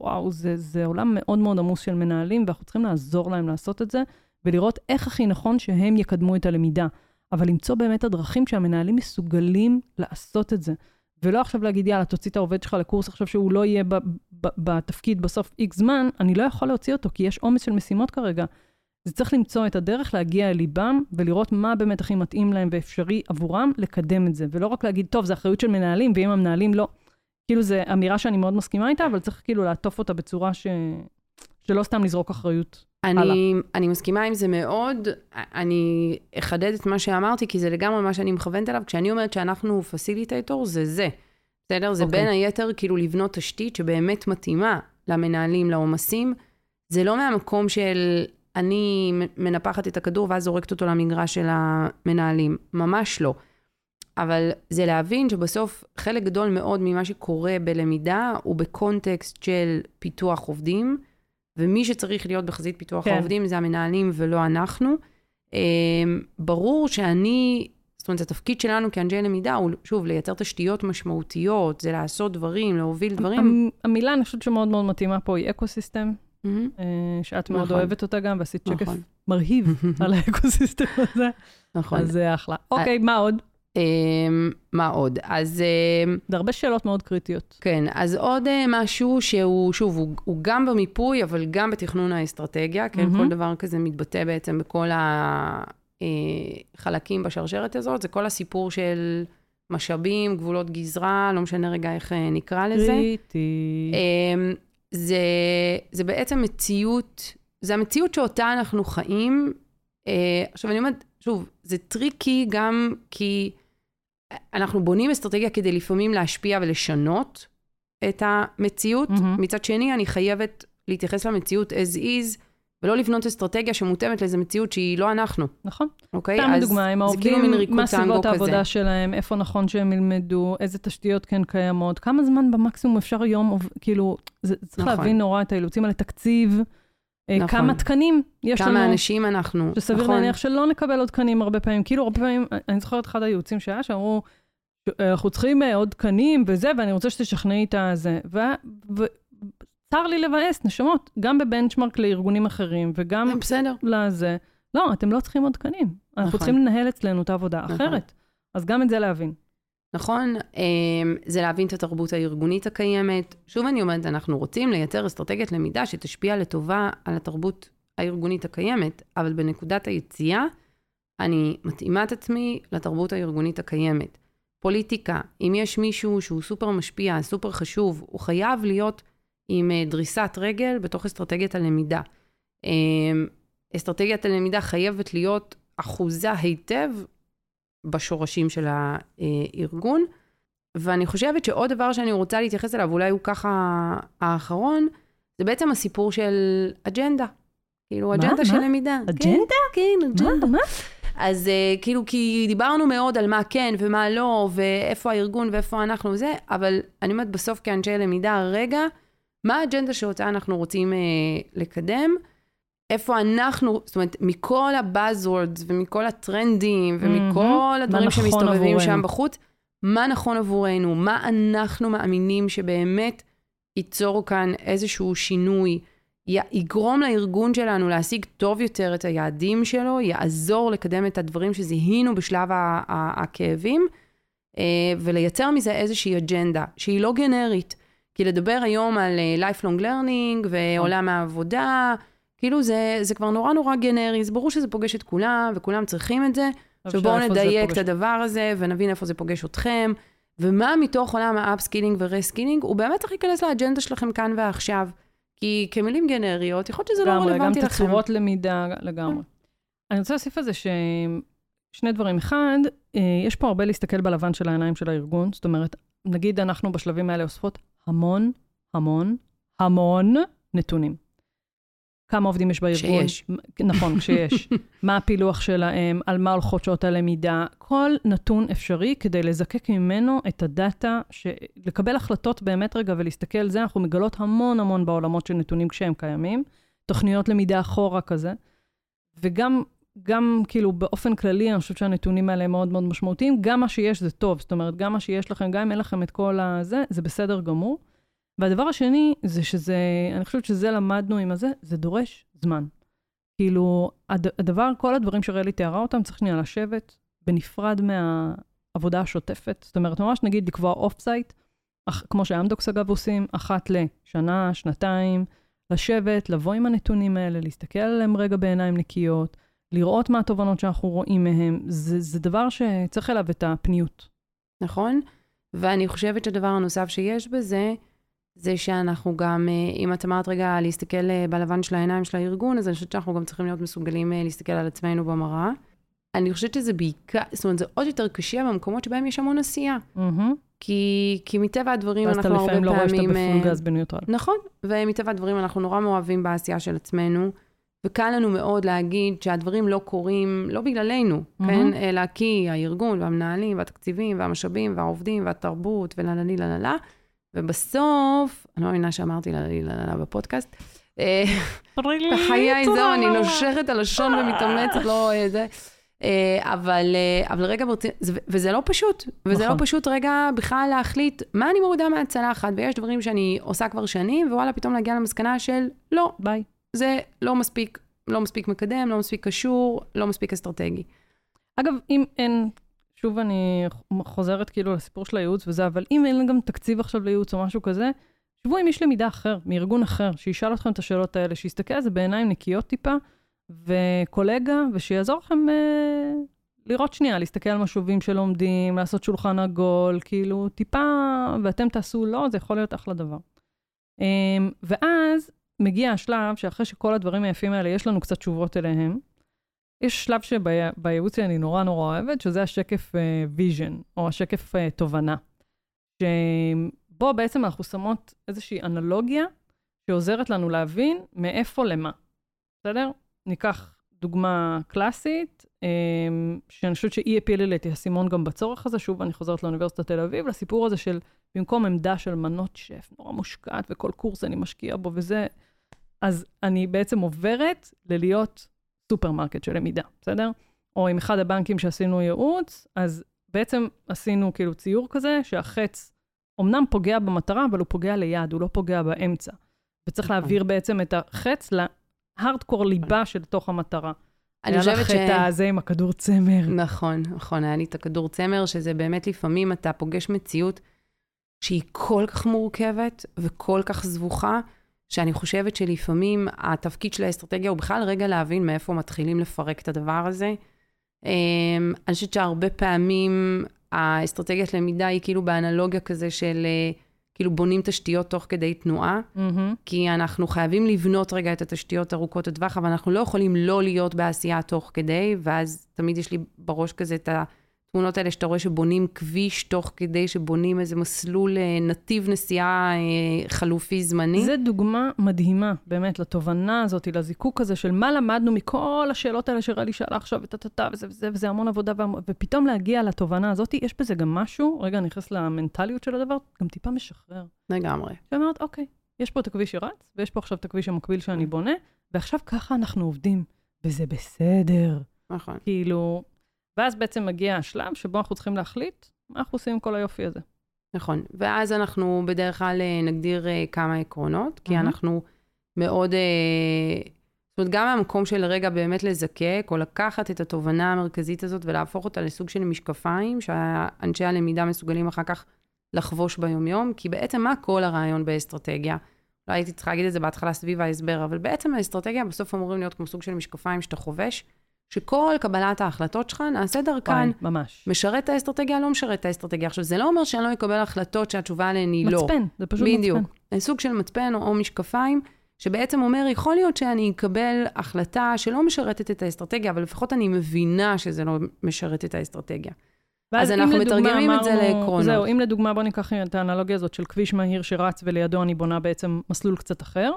וואו, זה, זה עולם מאוד מאוד עמוס של מנהלים, ואנחנו צריכים לעזור להם לעשות את זה, ולראות איך הכי נכון שהם יקדמו את הלמידה. אבל למצוא באמת הדרכים שהמנהלים מסוגלים לעשות את זה. ולא עכשיו להגיד, יאללה, תוציא את העובד שלך לקורס עכשיו שהוא לא יהיה ב- ב- בתפקיד בסוף איקס זמן, אני לא יכול להוציא אותו, כי יש עומס של משימות כרגע. זה צריך למצוא את הדרך להגיע אל ליבם ולראות מה באמת הכי מתאים להם ואפשרי עבורם לקדם את זה, ולא רק להגיד, טוב, זה אחריות של מנהלים, ואם המנהלים לא... כאילו, זו אמירה שאני מאוד מסכימה איתה, אבל צריך כאילו לעטוף אותה בצורה ש... שלא סתם לזרוק אחריות אני. אני מסכימה עם זה מאוד. אני אחדד את מה שאמרתי, כי זה לגמרי מה שאני מכוונת אליו. כשאני אומרת שאנחנו פסיליטייטור, זה זה. בסדר? זה okay. אוקיי. בין היתר כאילו לבנות תשתית שבאמת מתאימה למנהלים, לעומסים. זה לא מהמקום של אני מנפחת את הכדור ואז זורקת אותו למגרש של המנהלים. ממש לא. אבל זה להבין שבסוף חלק גדול מאוד ממה שקורה בלמידה הוא בקונטקסט של פיתוח עובדים, ומי שצריך להיות בחזית פיתוח כן. העובדים זה המנהלים ולא אנחנו. אמ, ברור שאני, זאת אומרת, התפקיד שלנו כאנשי למידה הוא, שוב, לייצר תשתיות משמעותיות, זה לעשות דברים, להוביל דברים. המילה, אני חושבת שמאוד מאוד מתאימה פה, היא אקו-סיסטם. Mm-hmm. שאת מאוד נכון. אוהבת אותה גם, ועשית שקף נכון. מרהיב על האקוסיסטם הזה. נכון. אז זה אחלה. אוקיי, מה עוד? אמ, מה עוד? אז... אמ, זה הרבה שאלות מאוד קריטיות. כן, אז עוד אה, משהו שהוא, שוב, הוא, הוא גם במיפוי, אבל גם בתכנון האסטרטגיה, כן? Mm-hmm. כל דבר כזה מתבטא בעצם בכל החלקים אה, בשרשרת הזאת, זה כל הסיפור של משאבים, גבולות גזרה, לא משנה רגע איך אה, נקרא לזה. קריטי. אמ, זה, זה בעצם מציאות, זה המציאות שאותה אנחנו חיים. עכשיו, אני אומרת, שוב, זה טריקי גם כי אנחנו בונים אסטרטגיה כדי לפעמים להשפיע ולשנות את המציאות. מהמם. מצד שני, אני חייבת להתייחס למציאות as is, ולא לבנות אסטרטגיה שמותאמת לאיזו מציאות שהיא לא אנחנו, נכון. אוקיי? סתם אז לדוגמה, עם זה כאילו מין ריקוד מה טנגו סביבות כזה. העבודה שלהם, איפה נכון שהם ילמדו, איזה תשתיות כן קיימות, כמה זמן במקסימום אפשר יום, כאילו, זה, צריך נכון. להבין נורא את האילוצים האלה, תקציב, נכון. כמה תקנים יש לנו. כמה אנשים אנחנו, שסביר נכון? להניח שלא נקבל עוד תקנים הרבה פעמים. כאילו, הרבה פעמים, אני זוכרת אחד הייעוצים שהיה, שאמרו, אנחנו צריכים אה, עוד תקנים וזה, ואני רוצה שתשכנעי את הזה. וצר לי לבאס, נשמות, גם בבנצ'מרק לארגונים אחרים, וגם אה, בסדר. לזה. לא, אתם לא צריכים עוד תקנים. אנחנו נכון. צריכים לנהל אצלנו את העבודה נכון. אחרת. אז גם את זה להבין. נכון, אמ, זה להבין את התרבות הארגונית הקיימת. שוב אני אומרת, אנחנו רוצים לייצר אסטרטגיית למידה שתשפיע לטובה על התרבות הארגונית הקיימת, אבל בנקודת היציאה, אני מתאימה את עצמי לתרבות הארגונית הקיימת. פוליטיקה, אם יש מישהו שהוא סופר משפיע, סופר חשוב, הוא חייב להיות עם אה, דריסת רגל בתוך אסטרטגיית הלמידה. אמ, אסטרטגיית הלמידה חייבת להיות אחוזה היטב בשורשים של הארגון. ואני חושבת שעוד דבר שאני רוצה להתייחס אליו, אולי הוא ככה האחרון, זה בעצם הסיפור של אג'נדה. כאילו, מה? אג'נדה של מה? למידה. אג'נדה? כן, כן, אג'נדה. מה? מה? אז uh, כאילו, כי דיברנו מאוד על מה כן ומה לא, ואיפה הארגון ואיפה אנחנו וזה, אבל אני אומרת בסוף כאנשי למידה, רגע, מה האג'נדה שאותה אנחנו רוצים uh, לקדם? איפה אנחנו, זאת אומרת, מכל הבאזוורדס ומכל הטרנדים ומכל הדברים נכון שמסתובבים עבורנו? שם בחוץ, מה נכון עבורנו? מה אנחנו מאמינים שבאמת ייצור כאן איזשהו שינוי, י- יגרום לארגון שלנו להשיג טוב יותר את היעדים שלו, יעזור לקדם את הדברים שזיהינו בשלב ה- ה- הכאבים, אה, ולייצר מזה איזושהי אג'נדה שהיא לא גנרית. כי לדבר היום על אה, lifelong learning ועולם העבודה, כאילו זה, זה כבר נורא נורא גנרי, זה ברור שזה פוגש את כולם, וכולם צריכים את זה. עכשיו בואו נדייק? את הדבר הזה, ונבין איפה זה פוגש אתכם, ומה מתוך עולם ה upskilling ו reskilling, הוא באמת צריך להיכנס לאג'נדה שלכם כאן ועכשיו. כי כמילים גנריות, יכול להיות שזה לא לגמרי, רלוונטי גם לכם. תצורות למידה, לגמרי. אני רוצה להוסיף על זה ששני דברים. אחד, אה, יש פה הרבה להסתכל בלבן של העיניים של הארגון. זאת אומרת, נגיד אנחנו בשלבים האלה אוספות המון, המון, המון נתונים. כמה עובדים יש בארגון? כשיש. נכון, כשיש. מה הפילוח שלהם, על מה הולכות שעות הלמידה, כל נתון אפשרי כדי לזקק ממנו את הדאטה, ש... לקבל החלטות באמת רגע ולהסתכל על זה, אנחנו מגלות המון המון בעולמות של נתונים כשהם קיימים, תוכניות למידה אחורה כזה, וגם גם כאילו באופן כללי, אני חושבת שהנתונים האלה הם מאוד מאוד משמעותיים, גם מה שיש זה טוב, זאת אומרת, גם מה שיש לכם, גם אם אין לכם את כל הזה, זה בסדר גמור. והדבר השני, זה שזה, אני חושבת שזה למדנו עם הזה, זה דורש זמן. כאילו, הד, הדבר, כל הדברים שרלי תיארה אותם, צריך שנייה לשבת בנפרד מהעבודה השוטפת. זאת אומרת, ממש נגיד לקבוע off-site, כמו שאמדוקס אגב עושים, אחת לשנה, שנתיים, לשבת, לבוא עם הנתונים האלה, להסתכל עליהם רגע בעיניים נקיות, לראות מה התובנות שאנחנו רואים מהם. זה, זה דבר שצריך אליו את הפניות. נכון? ואני חושבת שהדבר הנוסף שיש בזה, זה שאנחנו גם, אה, אם את אמרת רגע להסתכל אה, בלבן של העיניים של הארגון, אז אני חושבת שאנחנו גם צריכים להיות מסוגלים אה, להסתכל על עצמנו במראה. אני חושבת שזה בעיקר, זאת אומרת, זה עוד יותר קשה במקומות שבהם יש המון עשייה. מהמם. כי, כי מטבע הדברים ואז אתה אנחנו הרבה לפעמים פעמים... לא רואה שאתה בפול גז בניוטרל. נכון, ומטבע הדברים אנחנו נורא מאוהבים בעשייה של עצמנו, וקל לנו מאוד להגיד שהדברים לא קורים, לא בגללנו, מהמם. כן? אלא כי הארגון והמנהלים והתקציבים והמשאבים והעובדים והתרבות ולללי לללה, ובסוף, אני לא מאמינה שאמרתי לללה בפודקאסט, אה, בחיי זהו, אני נושכת הלשון ומתאמצת, לא זה. אה, אבל, אה, אבל רגע, וזה לא פשוט, וזה לא נכון. פשוט רגע בכלל להחליט מה אני מורידה מהצלחת, ויש דברים שאני עושה כבר שנים, ווואלה, פתאום להגיע למסקנה של לא, ביי. זה לא מספיק, לא מספיק מקדם, לא מספיק קשור, לא מספיק אסטרטגי. אגב, אם אין, שוב אני חוזרת כאילו לסיפור של הייעוץ וזה, אבל אם אין גם תקציב עכשיו לייעוץ או משהו כזה, שבו עם איש למידה אחר, מארגון אחר, שישאל אתכם את השאלות האלה, שיסתכל על זה בעיניים נקיות טיפה, וקולגה, ושיעזור לכם אה, לראות שנייה, להסתכל על משובים שלומדים, לעשות שולחן עגול, כאילו טיפה, ואתם תעשו לא, זה יכול להיות אחלה דבר. אמ, ואז מגיע השלב שאחרי שכל הדברים היפים האלה, יש לנו קצת תשובות אליהם. יש שלב שבייעוץ שלי אני נורא נורא אוהבת, שזה השקף vision, uh, או השקף uh, תובנה. שבו בעצם אנחנו שמות איזושהי אנלוגיה שעוזרת לנו להבין מאיפה למה. בסדר? ניקח דוגמה קלאסית, אמ, שאני חושבת שהיא הפילה לי את האסימון גם בצורך הזה, שוב, אני חוזרת לאוניברסיטת תל אביב, לסיפור הזה של במקום עמדה של מנות שף נורא מושקעת, וכל קורס אני משקיע בו וזה, אז אני בעצם עוברת ללהיות סופרמרקט של למידה, בסדר? או עם אחד הבנקים שעשינו ייעוץ, אז בעצם עשינו כאילו ציור כזה, שהחץ אמנם פוגע במטרה, אבל הוא פוגע ליד, הוא לא פוגע באמצע. וצריך נכון. להעביר בעצם את החץ להארדקור ליבה של תוך המטרה. אני חושבת ש... היה לך את הזה עם הכדור צמר. נכון, נכון, היה לי את הכדור צמר, שזה באמת לפעמים אתה פוגש מציאות שהיא כל כך מורכבת וכל כך זבוכה, שאני חושבת שלפעמים התפקיד של האסטרטגיה הוא בכלל רגע להבין מאיפה מתחילים לפרק את הדבר הזה. אמ, אני חושבת שהרבה פעמים האסטרטגיית למידה היא כאילו באנלוגיה כזה של אה, כאילו בונים תשתיות תוך כדי תנועה, mm-hmm. כי אנחנו חייבים לבנות רגע את התשתיות ארוכות הטווח, אבל אנחנו לא יכולים לא להיות בעשייה תוך כדי, ואז תמיד יש לי בראש כזה את ה... התמונות האלה שאתה רואה שבונים כביש תוך כדי שבונים איזה מסלול אה, נתיב נסיעה אה, חלופי זמני. זה דוגמה מדהימה, באמת, לתובנה הזאת, לזיקוק הזה של מה למדנו מכל השאלות האלה שרלי שאלה עכשיו, וטה-טה-טה, וזה וזה, וזה המון עבודה, ופתאום להגיע לתובנה הזאת, יש בזה גם משהו, רגע, אני נכנס למנטליות של הדבר, גם טיפה משחרר. לגמרי. שאומרת, אוקיי, יש פה את הכביש שרץ, ויש פה עכשיו את הכביש המקביל שאני בונה, ועכשיו ככה אנחנו עובדים, וזה בסדר. נכון. כאילו, ואז בעצם מגיע השלב שבו אנחנו צריכים להחליט מה אנחנו עושים עם כל היופי הזה. נכון, ואז אנחנו בדרך כלל אה, נגדיר uh, כמה עקרונות, כי mm-hmm. אנחנו מאוד, uh, זאת אומרת, גם מהמקום של רגע באמת לזקק, או לקחת את התובנה המרכזית הזאת ולהפוך אותה לסוג של משקפיים, שאנשי הלמידה מסוגלים אחר כך לחבוש ביומיום, כי בעצם מה כל הרעיון באסטרטגיה? לא הייתי צריכה להגיד את זה בהתחלה סביב ההסבר, אבל בעצם האסטרטגיה בסוף אמורים להיות כמו סוג של משקפיים שאתה חובש, שכל קבלת ההחלטות שלך נעשה דרכן. ממש. משרת את האסטרטגיה, לא משרת את האסטרטגיה. עכשיו, זה לא אומר שאני לא אקבל החלטות שהתשובה עליהן היא מצפן, לא. מצפן, זה פשוט בדיוק. מצפן. בדיוק. סוג של מצפן או, משקפיים, שבעצם אומר, יכול להיות שאני אקבל החלטה שלא משרתת את האסטרטגיה, אבל לפחות אני מבינה שזה לא משרת את האסטרטגיה. אז אנחנו מתרגמים את זה לעקרונות. זהו, אם לדוגמה, בוא ניקח את האנלוגיה הזאת של כביש מהיר שרץ ולידו אני בונה בעצם מסלול קצת אחר.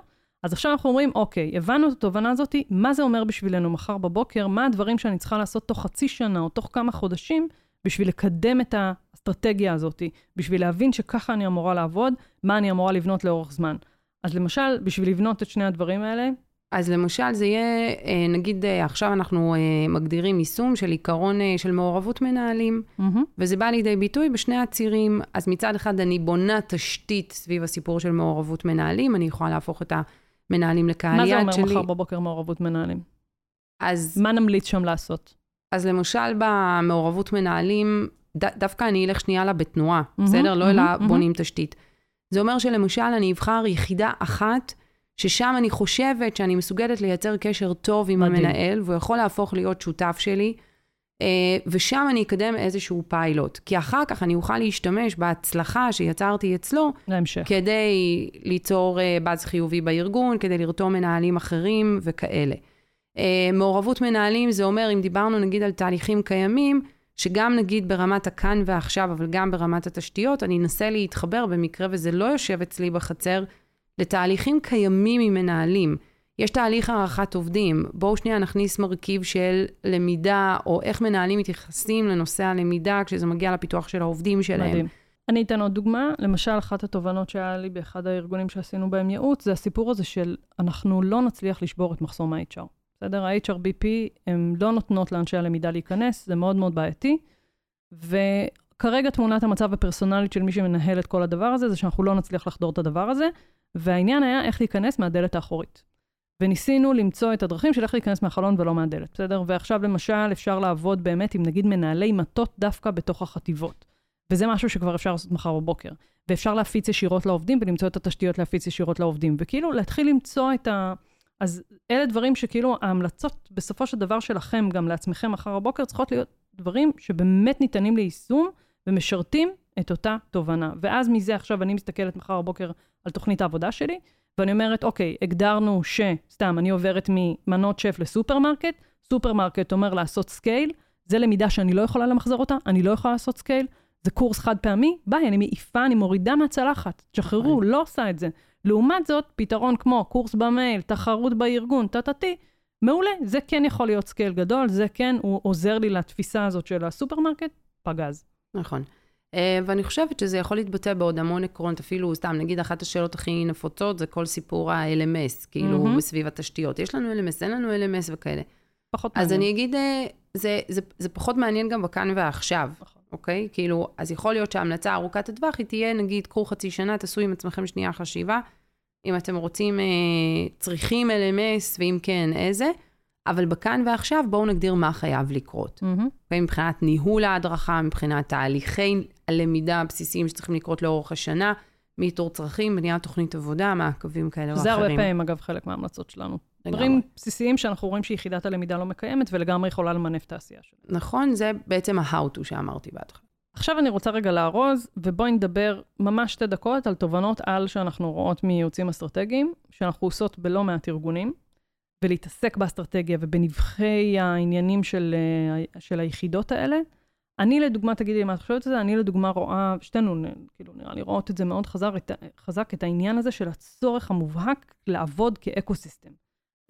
אז עכשיו אנחנו אומרים, אוקיי, הבנו את התובנה הזאת, מה זה אומר בשבילנו מחר בבוקר? מה הדברים שאני צריכה לעשות תוך חצי שנה או תוך כמה חודשים בשביל לקדם את האסטרטגיה הזאת, בשביל להבין שככה אני אמורה לעבוד, מה אני אמורה לבנות לאורך זמן. אז למשל, בשביל לבנות את שני הדברים האלה, אז למשל זה יהיה, אה, נגיד אה, עכשיו אנחנו אה, מגדירים יישום של עיקרון של מעורבות מנהלים, mm-hmm. וזה בא לידי ביטוי בשני הצירים. אז מצד אחד אני בונה תשתית סביב הסיפור של מעורבות מנהלים, אני יכולה להפוך את ה... מנהלים לקהל יד שלי. מה זה אומר מחר בבוקר מעורבות מנהלים? אז... מה נמליץ שם לעשות? אז למשל במעורבות מנהלים, ד, דווקא אני אלך שנייה לה בתנועה, mm-hmm, בסדר? לא mm-hmm, אלא mm-hmm. בונים תשתית. זה אומר שלמשל אני אבחר יחידה אחת, ששם אני חושבת שאני מסוגלת לייצר קשר טוב עם מדהים. המנהל, והוא יכול להפוך להיות שותף שלי. אה, ושם אני אקדם איזשהו פיילוט. כי אחר כך אני אוכל להשתמש בהצלחה שיצרתי אצלו, להמשך. כדי ליצור אה, באז חיובי בארגון, כדי לרתום מנהלים אחרים וכאלה. אה, מעורבות מנהלים זה אומר, אם דיברנו נגיד על תהליכים קיימים, שגם נגיד ברמת הכאן ועכשיו, אבל גם ברמת התשתיות, אני אנסה להתחבר במקרה וזה לא יושב אצלי בחצר, לתהליכים קיימים עם מנהלים. יש תהליך הערכת עובדים. בואו שנייה נכניס מרכיב של למידה, או איך מנהלים מתייחסים לנושא הלמידה כשזה מגיע לפיתוח של העובדים שלהם. מדהים. אני אתן עוד דוגמה. למשל, אחת התובנות שהיה לי באחד הארגונים שעשינו בהם ייעוץ, זה הסיפור הזה של אנחנו לא נצליח לשבור את מחסום ה-HR. בסדר? ה-HRBP, הן לא נותנות לאנשי הלמידה להיכנס, זה מאוד מאוד בעייתי. וכרגע תמונת המצב הפרסונלית של מי שמנהל את כל הדבר הזה, זה שאנחנו לא נצליח לחדור את הדבר הזה, והעניין היה איך להיכנס מהדלת האחורית. וניסינו למצוא את הדרכים של איך להיכנס מהחלון ולא מהדלת, בסדר? ועכשיו למשל אפשר לעבוד באמת עם נגיד מנהלי מטות דווקא בתוך החטיבות. וזה משהו שכבר אפשר לעשות מחר בבוקר. ואפשר להפיץ ישירות לעובדים ולמצוא את התשתיות להפיץ ישירות לעובדים. וכאילו להתחיל למצוא את ה... אז אלה דברים שכאילו ההמלצות בסופו של דבר שלכם, גם לעצמכם מחר בבוקר, צריכות להיות דברים שבאמת ניתנים ליישום ומשרתים את אותה תובנה. ואז מזה עכשיו אני מסתכלת מחר בבוקר על תוכנית העבודה שלי, ואני אומרת, אוקיי, הגדרנו ש... סתם, אני עוברת ממנות שף לסופרמרקט, סופרמרקט אומר לעשות scale, זה למידה שאני לא יכולה למחזר אותה, אני לא יכולה לעשות scale, זה קורס חד פעמי, ביי, אני מעיפה, אני מורידה מהצלחת, תשחררו. לא עושה את זה. לעומת זאת, פתרון כמו קורס במייל, תחרות בארגון, טה-טה-טי, מעולה, זה כן יכול להיות scale גדול, זה כן, הוא עוזר לי לתפיסה הזאת של הסופרמרקט, פגז. נכון. Uh, ואני חושבת שזה יכול להתבטא בעוד המון עקרונות, אפילו, סתם, נגיד אחת השאלות הכי נפוצות זה כל סיפור ה-LMS, כאילו, מהמם. בסביב התשתיות. יש לנו LMS, אין לנו LMS וכאלה. פחות אז מעניין. אני אגיד, אה, זה, זה, זה פחות מעניין גם בכאן ועכשיו, נכון. אוקיי? כאילו, אז יכול להיות שההמלצה ארוכת הטווח היא תהיה, נגיד, קחו חצי שנה, תעשו עם עצמכם שנייה חשיבה, אם אתם רוצים, אה, צריכים LMS, ואם כן, איזה, אבל בכאן ועכשיו בואו נגדיר מה חייב לקרות. אוקיי? מבחינת ניהול ההדרכה, מבחינת תהליכי הלמידה הבסיסיים שצריכים לקרות לאורך השנה, מאיתור צרכים, בניית תוכנית עבודה, מעקבים כאלה או אחרים. הרבה פעמים, אגב, חלק מההמלצות שלנו. לגמרי. דברים בסיסיים שאנחנו רואים שיחידת הלמידה לא מקיימת, ולגמרי יכולה למנף את העשייה שלה. נכון, זה בעצם ה-how to שאמרתי בהתחלה. עכשיו אני רוצה רגע לארוז, ובואי נדבר ממש שתי דקות על תובנות על שאנחנו רואות מייעוצים אסטרטגיים, שאנחנו עושות בלא מעט ארגונים, ולהתעסק באסטרטגיה ובנבכי העניינים של, אה, של היחידות האלה. אני לדוגמה, תגידי לי מה את חושבת על זה, אני לדוגמה רואה, שתינו, כאילו, נראה לי רואות את זה מאוד חזק, את, חזק, את העניין הזה של הצורך המובהק לעבוד כאקו-סיסטם.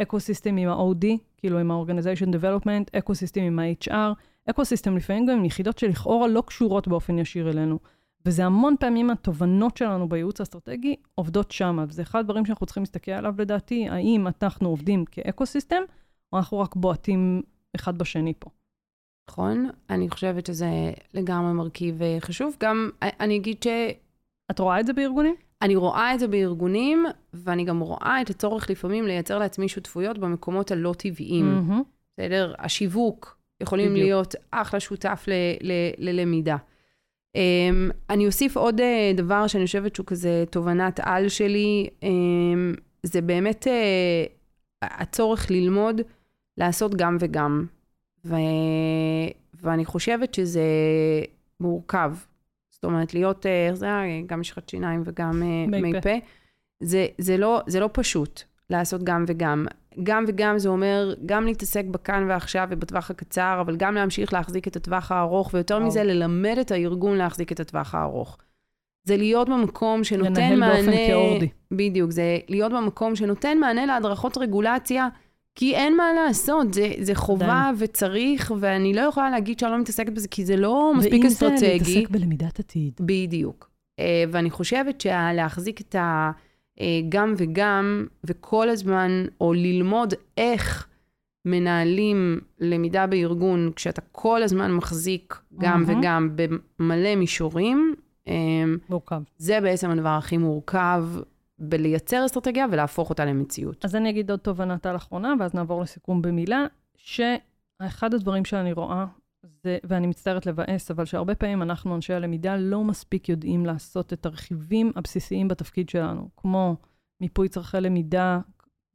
אקו-סיסטם עם ה-OD, כאילו עם ה-Organization Development, אקו-סיסטם עם ה-HR, אקו-סיסטם לפעמים גם עם יחידות שלכאורה לא קשורות באופן ישיר אלינו. וזה המון פעמים התובנות שלנו בייעוץ האסטרטגי עובדות שמה, וזה אחד הדברים שאנחנו צריכים להסתכל עליו לדעתי, האם אנחנו עובדים כאקו-סיסטם, או אנחנו רק בועטים אחד בשני פה. נכון? אני חושבת שזה לגמרי מרכיב אה, חשוב. גם, אה, אני אגיד את רואה את זה בארגונים? שאני רואה את זה בארגונים, ואני גם רואה את הצורך לפעמים לייצר לעצמי שותפויות במקומות הלא טבעיים. בסדר? השיווק יכולים בדיוק. להיות אחלה שותף ל- ל- ללמידה. Um, אני אוסיף עוד uh, דבר שאני חושבת שהוא כזה תובנת על שלי, um, זה באמת uh, הצורך ללמוד לעשות גם וגם. ו... ואני חושבת שזה מורכב. זאת אומרת, להיות, אה, איך זה היה? גם משחת שיניים וגם אה, מי. פה. זה, זה, לא, זה לא פשוט לעשות גם וגם. גם וגם זה אומר גם להתעסק בכאן ועכשיו ובטווח הקצר, אבל גם להמשיך להחזיק את הטווח הארוך, ויותר וואו. מזה, ללמד את הארגון להחזיק את הטווח הארוך. זה להיות במקום שנותן לנהל מענה... באופן כאורדי. בדיוק, זה להיות במקום שנותן מענה להדרכות רגולציה, כי אין מה לעשות, זה, זה חובה עדיין. וצריך, ואני לא יכולה להגיד שאני לא מתעסקת בזה, כי זה לא מספיק ואם זה אסטרטגי. להתעסק בלמידת עתיד. בדיוק. אה, ואני חושבת שלהחזיק את הגם וגם, וכל הזמן, או ללמוד איך מנהלים למידה בארגון, כשאתה כל הזמן מחזיק גם מהמם. וגם במלא מישורים, אה, מורכב. זה בעצם הדבר הכי מורכב בלייצר אסטרטגיה ולהפוך אותה למציאות. אז אני אגיד עוד תובנת על אחרונה, ואז נעבור לסיכום במילה, שאחד הדברים שאני רואה, זה, ואני מצטערת לבאס, אבל שהרבה פעמים אנחנו, אנשי הלמידה, לא מספיק יודעים לעשות את הרכיבים הבסיסיים בתפקיד שלנו, כמו מיפוי צורכי למידה,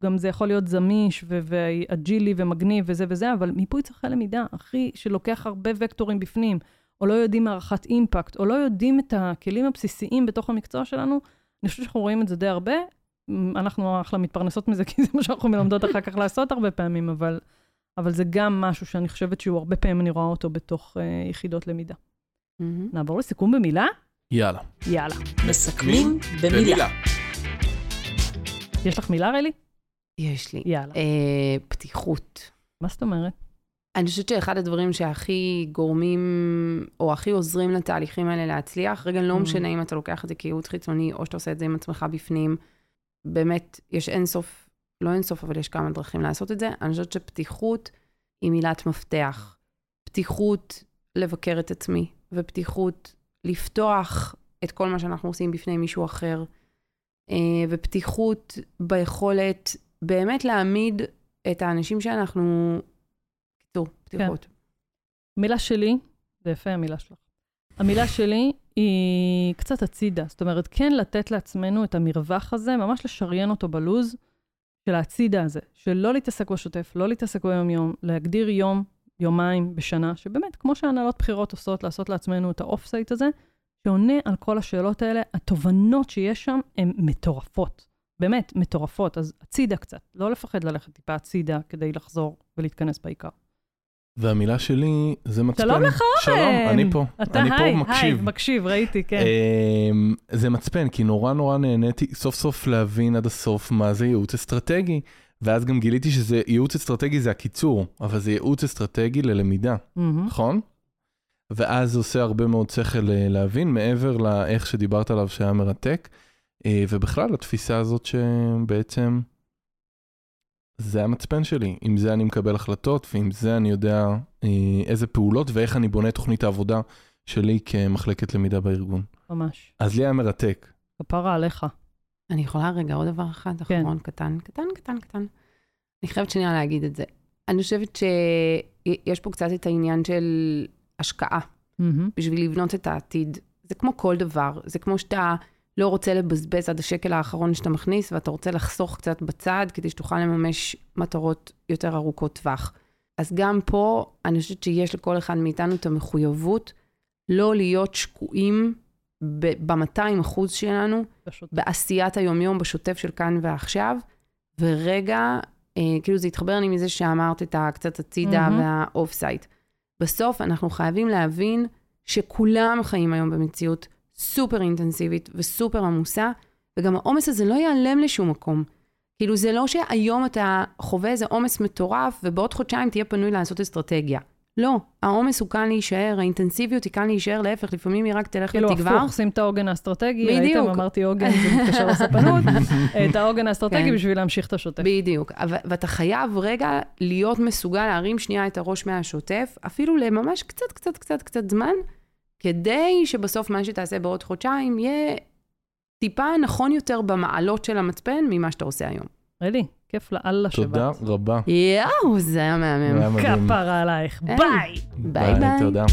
גם זה יכול להיות זמיש ואג'ילי ומגניב וזה וזה, אבל מיפוי צורכי למידה, אחי, שלוקח הרבה וקטורים בפנים, או לא יודעים הערכת אימפקט, או לא יודעים את הכלים הבסיסיים בתוך המקצוע שלנו, אני חושבת שאנחנו רואים את זה די הרבה. אנחנו אחלה מתפרנסות מזה, כי זה מה שאנחנו מלמדות אחר כך לעשות הרבה פעמים, אבל, אבל זה גם משהו שאני חושבת שהוא הרבה פעמים, אני רואה אותו בתוך uh, יחידות למידה. מהמם. נעבור לסיכום במילה? יאללה. יאללה. מסכמים במילה. יש לך מילה, רלי? יש לי. יאללה. אה, פתיחות. מה זאת אומרת? אני חושבת שאחד הדברים שהכי גורמים, או הכי עוזרים לתהליכים האלה להצליח, רגע, לא Mm. משנה אם אתה לוקח את זה כייעוץ חיצוני, או שאתה עושה את זה עם עצמך בפנים, באמת, יש אין סוף, לא אין סוף, אבל יש כמה דרכים לעשות את זה. אני חושבת שפתיחות היא מילת מפתח. פתיחות לבקר את עצמי, ופתיחות לפתוח את כל מה שאנחנו עושים בפני מישהו אחר, אה, ופתיחות ביכולת באמת להעמיד את האנשים שאנחנו... קיצור, פתיחות. מילה שלי, זה יפה המילה שלך. המילה שלי היא קצת הצידה. זאת אומרת, כן לתת לעצמנו את המרווח הזה, ממש לשריין אותו בלוז של הצידה הזה, של לא להתעסק בשוטף, לא להתעסק ביום-יום, להגדיר יום, יומיים בשנה, שבאמת, כמו שהנהלות בכירות עושות, לעשות לעצמנו את ה off-site הזה, שעונה על כל השאלות האלה. התובנות שיש שם הן מטורפות. באמת, מטורפות. אז הצידה קצת. לא לפחד ללכת טיפה הצידה כדי לחזור ולהתכנס בעיקר. והמילה שלי זה מצפן. שלום לך, אורן. שלום, אני פה. אתה אני היי, פה מקשיב. היי, מקשיב, ראיתי, כן. אמ, זה מצפן, כי נורא נורא נהניתי סוף סוף להבין עד הסוף מה זה ייעוץ אסטרטגי. ואז גם גיליתי שזה ייעוץ אסטרטגי זה הקיצור, אבל זה ייעוץ אסטרטגי ללמידה, מהמם. נכון? ואז זה עושה הרבה מאוד שכל אה, להבין, מעבר לאיך שדיברת עליו שהיה מרתק, אה, ובכלל התפיסה הזאת שבעצם זה המצפן שלי, עם זה אני מקבל החלטות, ועם זה אני יודע אה, איזה פעולות ואיך אני בונה תוכנית העבודה שלי כמחלקת למידה בארגון. ממש. אז לי היה מרתק. כפרה עליך. אני יכולה רגע עוד דבר אחד כן. אחרון קטן, קטן, קטן, קטן. אני חייבת שנייה להגיד את זה. אני חושבת שיש פה קצת את העניין של השקעה מהמם. בשביל לבנות את העתיד. זה כמו כל דבר, זה כמו שאתה לא רוצה לבזבז עד השקל האחרון שאתה מכניס, ואתה רוצה לחסוך קצת בצד כדי שתוכל לממש מטרות יותר ארוכות טווח. אז גם פה, אני חושבת שיש לכל אחד מאיתנו את המחויבות לא להיות שקועים ב-200 אחוז שלנו, פשוט. בעשיית היומיום, בשוטף של כאן ועכשיו, ורגע, אה, כאילו זה התחבר לי מזה שאמרת את הקצת הצידה מהמם. וה off-site. בסוף אנחנו חייבים להבין שכולם חיים היום במציאות סופר אינטנסיבית וסופר עמוסה, וגם העומס הזה לא ייעלם לשום מקום. כאילו זה לא שהיום אתה חווה איזה עומס מטורף, ובעוד חודשיים תהיה פנוי לעשות אסטרטגיה. לא, העומס הוא כאן להישאר, האינטנסיביות היא כאן להישאר, להפך, לפעמים היא רק תלך כאילו ותגבר. הפוך, שים את העוגן האסטרטגי, בדיוק. ראיתם, אמרתי עוגן, זה מתקשר לספנות, את העוגן האסטרטגי כן. בשביל להמשיך את השוטף. בדיוק, ואתה חייב רגע להיות מסוגל להרים שנייה את הראש מהשוטף, אפילו לממש קצת, קצת, קצת, קצת זמן, כדי שבסוף מה שתעשה בעוד חודשיים יהיה טיפה נכון יותר במעלות של המצפן ממה שאתה עושה היום. רלי, כיף לאללה שבאת. תודה רבה. יואו, זה היה מהמם. כפרה עלייך, אין. ביי! ביי ביי. תודה.